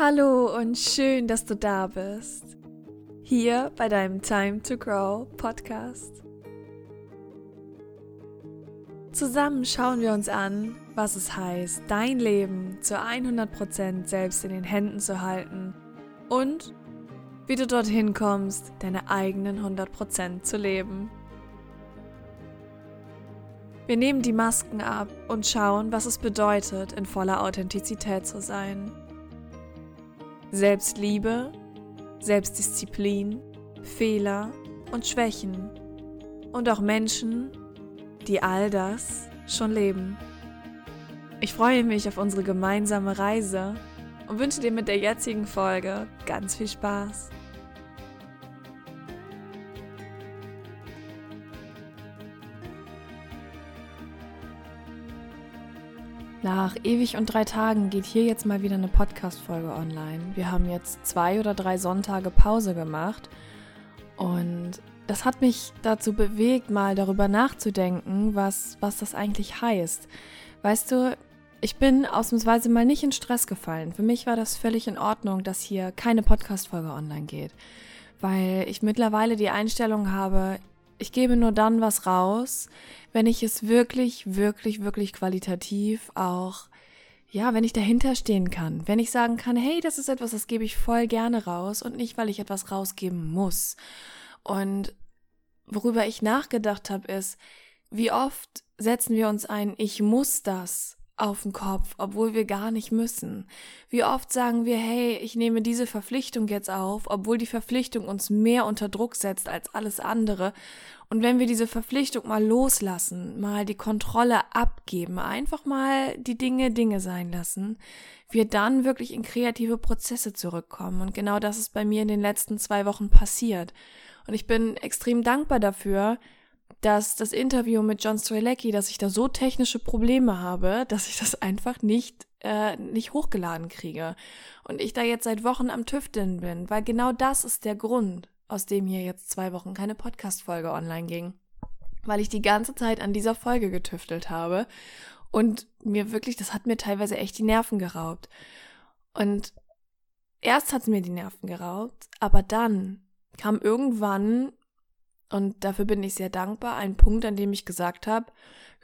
Hallo und schön, dass du da bist. Hier bei deinem Time to Grow Podcast. Zusammen schauen wir uns an, was es heißt, dein Leben zu 100% selbst in den Händen zu halten und wie du dorthin kommst, deine eigenen 100% zu leben. Wir nehmen die Masken ab und schauen, was es bedeutet, in voller Authentizität zu sein. Selbstliebe, Selbstdisziplin, Fehler und Schwächen und auch Menschen, die all das schon leben. Ich freue mich auf unsere gemeinsame Reise und wünsche dir mit der jetzigen Folge ganz viel Spaß. Nach ewig und drei Tagen geht hier jetzt mal wieder eine Podcast-Folge online. Wir haben jetzt zwei oder drei Sonntage Pause gemacht und das hat mich dazu bewegt, mal darüber nachzudenken, was, was das eigentlich heißt. Weißt du, ich bin ausnahmsweise mal nicht in Stress gefallen. Für mich war das völlig in Ordnung, dass hier keine Podcast-Folge online geht. Weil ich mittlerweile die Einstellung habe, ich gebe nur dann was raus, wenn ich es wirklich, wirklich, wirklich qualitativ auch, ja, wenn ich dahinter stehen kann. Wenn ich sagen kann, hey, das ist etwas, das gebe ich voll gerne raus und nicht, weil ich etwas rausgeben muss. Und worüber ich nachgedacht habe, ist, wie oft setzen wir uns ein, ich muss das auf den Kopf, obwohl wir gar nicht müssen. Wie oft sagen wir, hey, ich nehme diese Verpflichtung jetzt auf, obwohl die Verpflichtung uns mehr unter Druck setzt als alles andere. Und wenn wir diese Verpflichtung mal loslassen, mal die Kontrolle abgeben, einfach mal die Dinge Dinge sein lassen, wir dann wirklich in kreative Prozesse zurückkommen. Und genau das ist bei mir in den letzten zwei Wochen passiert. Und ich bin extrem dankbar dafür, dass das Interview mit John Strelecki, dass ich da so technische Probleme habe, dass ich das einfach nicht äh, nicht hochgeladen kriege. Und ich da jetzt seit Wochen am Tüfteln bin, weil genau das ist der Grund, aus dem hier jetzt zwei Wochen keine Podcast-Folge online ging, weil ich die ganze Zeit an dieser Folge getüftelt habe und mir wirklich, das hat mir teilweise echt die Nerven geraubt. Und erst hat es mir die Nerven geraubt, aber dann kam irgendwann und dafür bin ich sehr dankbar. Ein Punkt, an dem ich gesagt habe,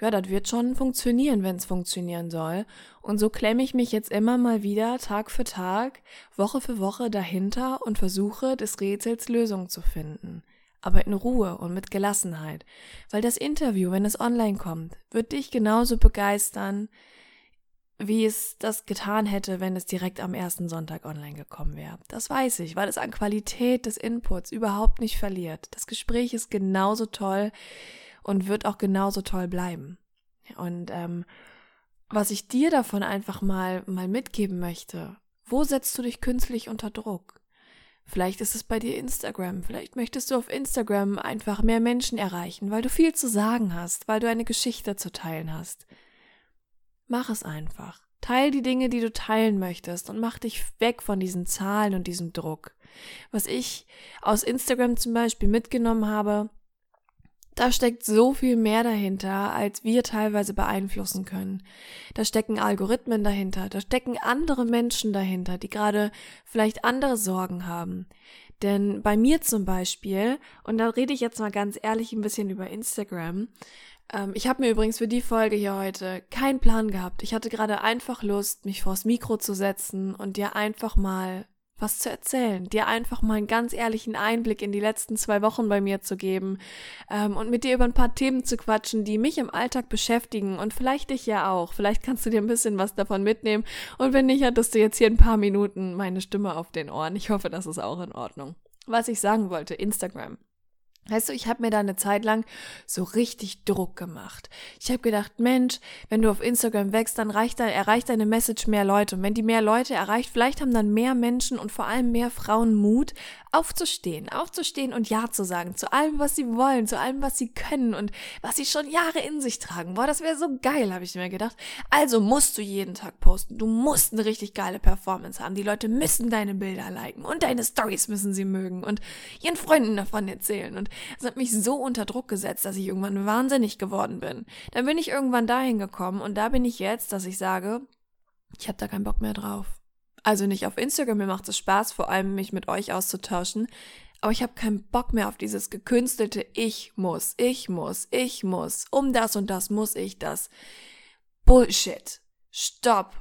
ja, das wird schon funktionieren, wenn es funktionieren soll. Und so klemme ich mich jetzt immer mal wieder Tag für Tag, Woche für Woche dahinter und versuche des Rätsels Lösung zu finden. Aber in Ruhe und mit Gelassenheit. Weil das Interview, wenn es online kommt, wird dich genauso begeistern, wie es das getan hätte, wenn es direkt am ersten Sonntag online gekommen wäre. Das weiß ich, weil es an Qualität des Inputs überhaupt nicht verliert. Das Gespräch ist genauso toll und wird auch genauso toll bleiben. Und ähm, was ich dir davon einfach mal mal mitgeben möchte, wo setzt du dich künstlich unter Druck? Vielleicht ist es bei dir Instagram. Vielleicht möchtest du auf Instagram einfach mehr Menschen erreichen, weil du viel zu sagen hast, weil du eine Geschichte zu teilen hast. Mach es einfach. Teil die Dinge, die du teilen möchtest und mach dich weg von diesen Zahlen und diesem Druck. Was ich aus Instagram zum Beispiel mitgenommen habe, da steckt so viel mehr dahinter, als wir teilweise beeinflussen können. Da stecken Algorithmen dahinter, da stecken andere Menschen dahinter, die gerade vielleicht andere Sorgen haben. Denn bei mir zum Beispiel, und da rede ich jetzt mal ganz ehrlich ein bisschen über Instagram, ähm, ich habe mir übrigens für die Folge hier heute keinen Plan gehabt. Ich hatte gerade einfach Lust, mich vors Mikro zu setzen und dir einfach mal was zu erzählen, dir einfach mal einen ganz ehrlichen Einblick in die letzten zwei Wochen bei mir zu geben ähm, und mit dir über ein paar Themen zu quatschen, die mich im Alltag beschäftigen und vielleicht dich ja auch. Vielleicht kannst du dir ein bisschen was davon mitnehmen und wenn nicht, hattest du jetzt hier ein paar Minuten meine Stimme auf den Ohren. Ich hoffe, das ist auch in Ordnung. Was ich sagen wollte, Instagram. Weißt du, ich habe mir da eine Zeit lang so richtig Druck gemacht. Ich habe gedacht, Mensch, wenn du auf Instagram wächst, dann reicht dann, erreicht deine Message mehr Leute. Und wenn die mehr Leute erreicht, vielleicht haben dann mehr Menschen und vor allem mehr Frauen Mut, aufzustehen, aufzustehen und Ja zu sagen zu allem, was sie wollen, zu allem, was sie können und was sie schon Jahre in sich tragen. Boah, das wäre so geil, habe ich mir gedacht. Also musst du jeden Tag posten. Du musst eine richtig geile Performance haben. Die Leute müssen deine Bilder liken und deine Stories müssen sie mögen und ihren Freunden davon erzählen. Und es hat mich so unter Druck gesetzt, dass ich irgendwann wahnsinnig geworden bin. Dann bin ich irgendwann dahin gekommen und da bin ich jetzt, dass ich sage, ich habe da keinen Bock mehr drauf. Also nicht auf Instagram, mir macht es Spaß, vor allem mich mit euch auszutauschen. Aber ich habe keinen Bock mehr auf dieses gekünstelte Ich muss, ich muss, ich muss, um das und das muss ich das. Bullshit. Stopp.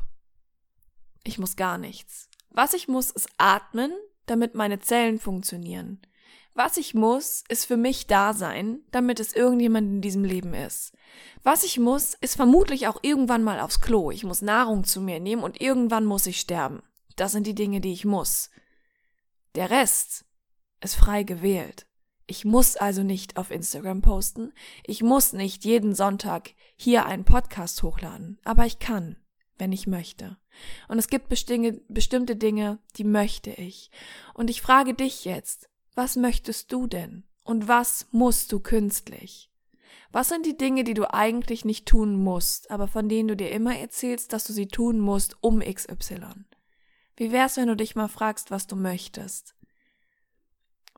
Ich muss gar nichts. Was ich muss, ist atmen, damit meine Zellen funktionieren. Was ich muss, ist für mich da sein, damit es irgendjemand in diesem Leben ist. Was ich muss, ist vermutlich auch irgendwann mal aufs Klo. Ich muss Nahrung zu mir nehmen und irgendwann muss ich sterben. Das sind die Dinge, die ich muss. Der Rest ist frei gewählt. Ich muss also nicht auf Instagram posten. Ich muss nicht jeden Sonntag hier einen Podcast hochladen. Aber ich kann, wenn ich möchte. Und es gibt bestimmte Dinge, die möchte ich. Und ich frage dich jetzt, was möchtest du denn? Und was musst du künstlich? Was sind die Dinge, die du eigentlich nicht tun musst, aber von denen du dir immer erzählst, dass du sie tun musst, um XY? Wie wär's, wenn du dich mal fragst, was du möchtest?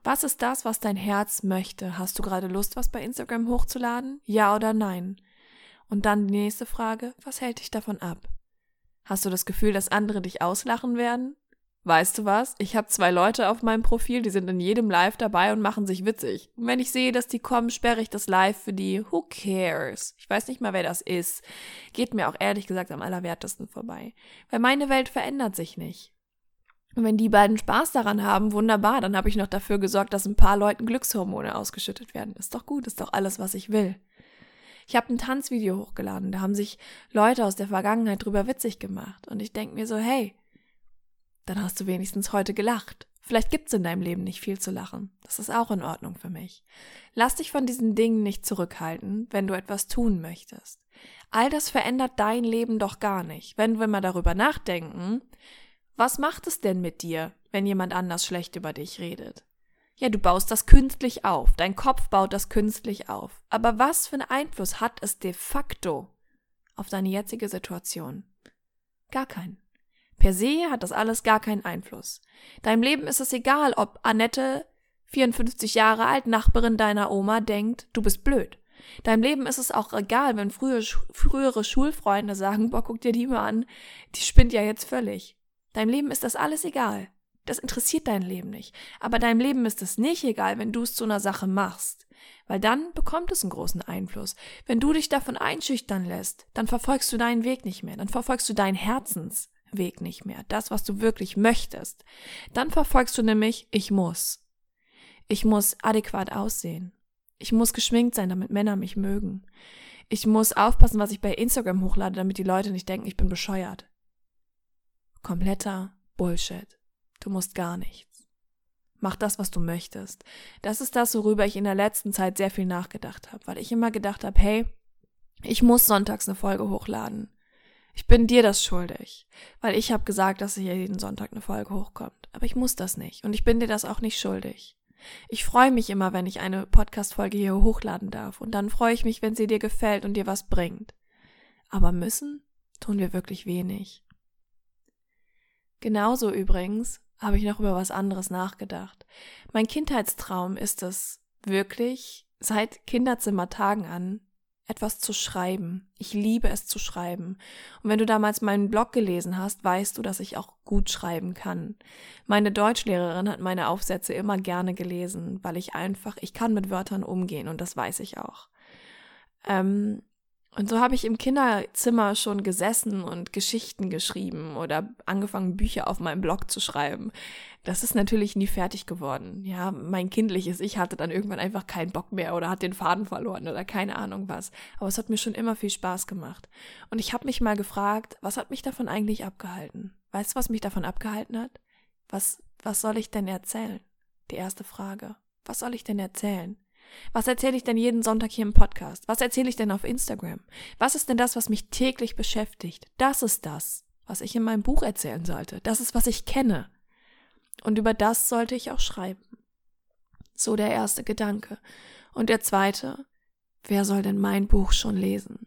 Was ist das, was dein Herz möchte? Hast du gerade Lust, was bei Instagram hochzuladen? Ja oder nein? Und dann die nächste Frage, was hält dich davon ab? Hast du das Gefühl, dass andere dich auslachen werden? Weißt du was? Ich habe zwei Leute auf meinem Profil, die sind in jedem Live dabei und machen sich witzig. Und wenn ich sehe, dass die kommen, sperre ich das Live für die. Who cares? Ich weiß nicht mal, wer das ist. Geht mir auch ehrlich gesagt am allerwertesten vorbei. Weil meine Welt verändert sich nicht. Und wenn die beiden Spaß daran haben, wunderbar, dann habe ich noch dafür gesorgt, dass ein paar Leuten Glückshormone ausgeschüttet werden. Ist doch gut, ist doch alles, was ich will. Ich habe ein Tanzvideo hochgeladen, da haben sich Leute aus der Vergangenheit drüber witzig gemacht. Und ich denke mir so, hey, dann hast du wenigstens heute gelacht. Vielleicht gibt's in deinem Leben nicht viel zu lachen. Das ist auch in Ordnung für mich. Lass dich von diesen Dingen nicht zurückhalten, wenn du etwas tun möchtest. All das verändert dein Leben doch gar nicht. Wenn wir mal darüber nachdenken, was macht es denn mit dir, wenn jemand anders schlecht über dich redet? Ja, du baust das künstlich auf. Dein Kopf baut das künstlich auf. Aber was für einen Einfluss hat es de facto auf deine jetzige Situation? Gar keinen. Per se hat das alles gar keinen Einfluss. Deinem Leben ist es egal, ob Annette, 54 Jahre alt, Nachbarin deiner Oma, denkt, du bist blöd. Deinem Leben ist es auch egal, wenn frühe, frühere Schulfreunde sagen, boah, guck dir die mal an, die spinnt ja jetzt völlig. Deinem Leben ist das alles egal. Das interessiert dein Leben nicht. Aber deinem Leben ist es nicht egal, wenn du es zu einer Sache machst. Weil dann bekommt es einen großen Einfluss. Wenn du dich davon einschüchtern lässt, dann verfolgst du deinen Weg nicht mehr. Dann verfolgst du deinen Herzens. Weg nicht mehr, das, was du wirklich möchtest, dann verfolgst du nämlich, ich muss. Ich muss adäquat aussehen. Ich muss geschminkt sein, damit Männer mich mögen. Ich muss aufpassen, was ich bei Instagram hochlade, damit die Leute nicht denken, ich bin bescheuert. Kompletter Bullshit. Du musst gar nichts. Mach das, was du möchtest. Das ist das, worüber ich in der letzten Zeit sehr viel nachgedacht habe, weil ich immer gedacht habe, hey, ich muss sonntags eine Folge hochladen. Ich bin dir das schuldig, weil ich habe gesagt, dass hier jeden Sonntag eine Folge hochkommt. Aber ich muss das nicht und ich bin dir das auch nicht schuldig. Ich freue mich immer, wenn ich eine Podcast-Folge hier hochladen darf und dann freue ich mich, wenn sie dir gefällt und dir was bringt. Aber müssen tun wir wirklich wenig. Genauso übrigens habe ich noch über was anderes nachgedacht. Mein Kindheitstraum ist es wirklich seit Kinderzimmertagen an, etwas zu schreiben. Ich liebe es zu schreiben. Und wenn du damals meinen Blog gelesen hast, weißt du, dass ich auch gut schreiben kann. Meine Deutschlehrerin hat meine Aufsätze immer gerne gelesen, weil ich einfach, ich kann mit Wörtern umgehen und das weiß ich auch. Ähm, und so habe ich im Kinderzimmer schon gesessen und Geschichten geschrieben oder angefangen, Bücher auf meinem Blog zu schreiben. Das ist natürlich nie fertig geworden. Ja, mein kindliches Ich hatte dann irgendwann einfach keinen Bock mehr oder hat den Faden verloren oder keine Ahnung was. Aber es hat mir schon immer viel Spaß gemacht. Und ich habe mich mal gefragt, was hat mich davon eigentlich abgehalten? Weißt du, was mich davon abgehalten hat? Was, was soll ich denn erzählen? Die erste Frage. Was soll ich denn erzählen? Was erzähle ich denn jeden Sonntag hier im Podcast? Was erzähle ich denn auf Instagram? Was ist denn das, was mich täglich beschäftigt? Das ist das, was ich in meinem Buch erzählen sollte. Das ist, was ich kenne. Und über das sollte ich auch schreiben. So der erste Gedanke. Und der zweite, wer soll denn mein Buch schon lesen?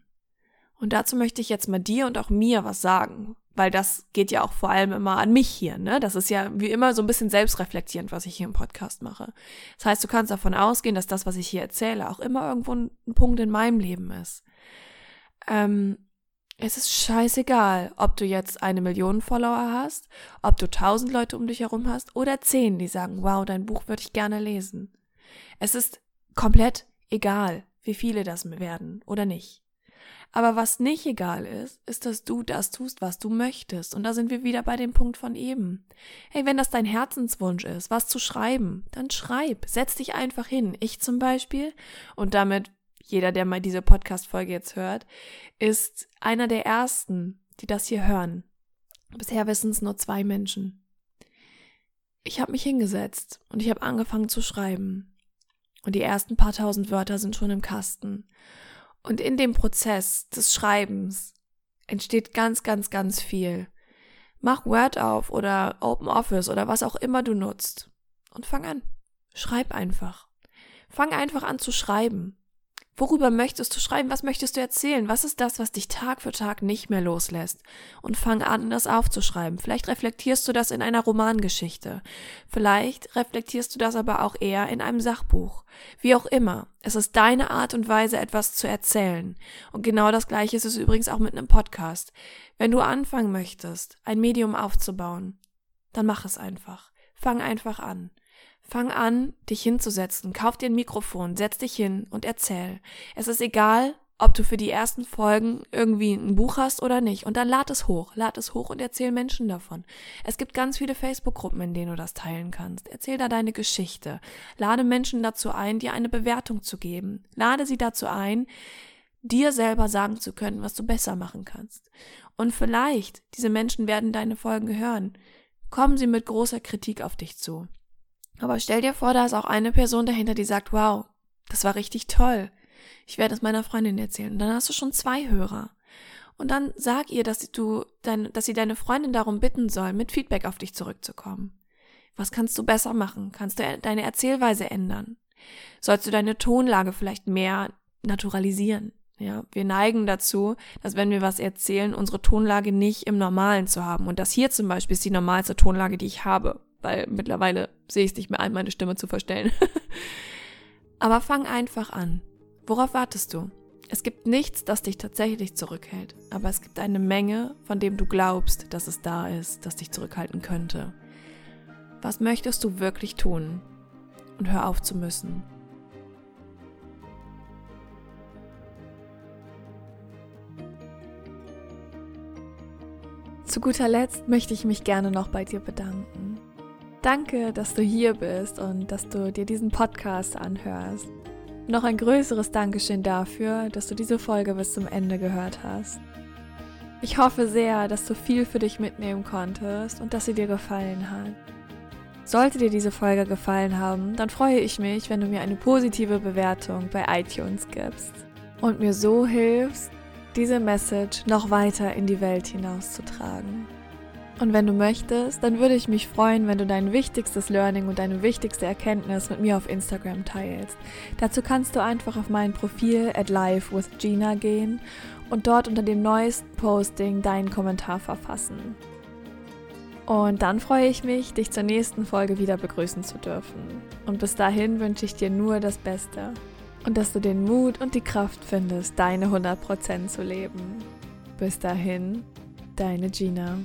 Und dazu möchte ich jetzt mal dir und auch mir was sagen, weil das geht ja auch vor allem immer an mich hier, ne? Das ist ja wie immer so ein bisschen selbstreflektierend, was ich hier im Podcast mache. Das heißt, du kannst davon ausgehen, dass das, was ich hier erzähle, auch immer irgendwo ein Punkt in meinem Leben ist. Ähm, Es ist scheißegal, ob du jetzt eine Million Follower hast, ob du tausend Leute um dich herum hast oder zehn, die sagen, wow, dein Buch würde ich gerne lesen. Es ist komplett egal, wie viele das werden oder nicht. Aber was nicht egal ist, ist, dass du das tust, was du möchtest. Und da sind wir wieder bei dem Punkt von eben. Hey, wenn das dein Herzenswunsch ist, was zu schreiben, dann schreib. Setz dich einfach hin. Ich zum Beispiel. Und damit jeder, der mal diese Podcast-Folge jetzt hört, ist einer der ersten, die das hier hören. Bisher wissen es nur zwei Menschen. Ich habe mich hingesetzt und ich habe angefangen zu schreiben. Und die ersten paar tausend Wörter sind schon im Kasten. Und in dem Prozess des Schreibens entsteht ganz, ganz, ganz viel. Mach Word auf oder Open Office oder was auch immer du nutzt. Und fang an. Schreib einfach. Fang einfach an zu schreiben. Worüber möchtest du schreiben? Was möchtest du erzählen? Was ist das, was dich Tag für Tag nicht mehr loslässt? Und fang an, das aufzuschreiben. Vielleicht reflektierst du das in einer Romangeschichte. Vielleicht reflektierst du das aber auch eher in einem Sachbuch. Wie auch immer. Es ist deine Art und Weise, etwas zu erzählen. Und genau das Gleiche ist es übrigens auch mit einem Podcast. Wenn du anfangen möchtest, ein Medium aufzubauen, dann mach es einfach. Fang einfach an. Fang an, dich hinzusetzen, kauf dir ein Mikrofon, setz dich hin und erzähl. Es ist egal, ob du für die ersten Folgen irgendwie ein Buch hast oder nicht. Und dann lad es hoch, lad es hoch und erzähl Menschen davon. Es gibt ganz viele Facebook-Gruppen, in denen du das teilen kannst. Erzähl da deine Geschichte. Lade Menschen dazu ein, dir eine Bewertung zu geben. Lade sie dazu ein, dir selber sagen zu können, was du besser machen kannst. Und vielleicht, diese Menschen werden deine Folgen hören, kommen sie mit großer Kritik auf dich zu. Aber stell dir vor, da ist auch eine Person dahinter, die sagt, wow, das war richtig toll. Ich werde es meiner Freundin erzählen. Und dann hast du schon zwei Hörer. Und dann sag ihr, dass du dein, dass sie deine Freundin darum bitten soll, mit Feedback auf dich zurückzukommen. Was kannst du besser machen? Kannst du deine Erzählweise ändern? Sollst du deine Tonlage vielleicht mehr naturalisieren? Ja, wir neigen dazu, dass wenn wir was erzählen, unsere Tonlage nicht im Normalen zu haben. Und das hier zum Beispiel ist die normalste Tonlage, die ich habe weil mittlerweile sehe ich es nicht mehr ein, meine Stimme zu verstellen. Aber fang einfach an. Worauf wartest du? Es gibt nichts, das dich tatsächlich zurückhält, aber es gibt eine Menge, von dem du glaubst, dass es da ist, das dich zurückhalten könnte. Was möchtest du wirklich tun? Und hör auf zu müssen. Zu guter Letzt möchte ich mich gerne noch bei dir bedanken. Danke, dass du hier bist und dass du dir diesen Podcast anhörst. Noch ein größeres Dankeschön dafür, dass du diese Folge bis zum Ende gehört hast. Ich hoffe sehr, dass du viel für dich mitnehmen konntest und dass sie dir gefallen hat. Sollte dir diese Folge gefallen haben, dann freue ich mich, wenn du mir eine positive Bewertung bei iTunes gibst und mir so hilfst, diese Message noch weiter in die Welt hinauszutragen. Und wenn du möchtest, dann würde ich mich freuen, wenn du dein wichtigstes Learning und deine wichtigste Erkenntnis mit mir auf Instagram teilst. Dazu kannst du einfach auf mein Profil at live with Gina gehen und dort unter dem neuesten Posting deinen Kommentar verfassen. Und dann freue ich mich, dich zur nächsten Folge wieder begrüßen zu dürfen. Und bis dahin wünsche ich dir nur das Beste. Und dass du den Mut und die Kraft findest, deine 100% zu leben. Bis dahin, deine Gina.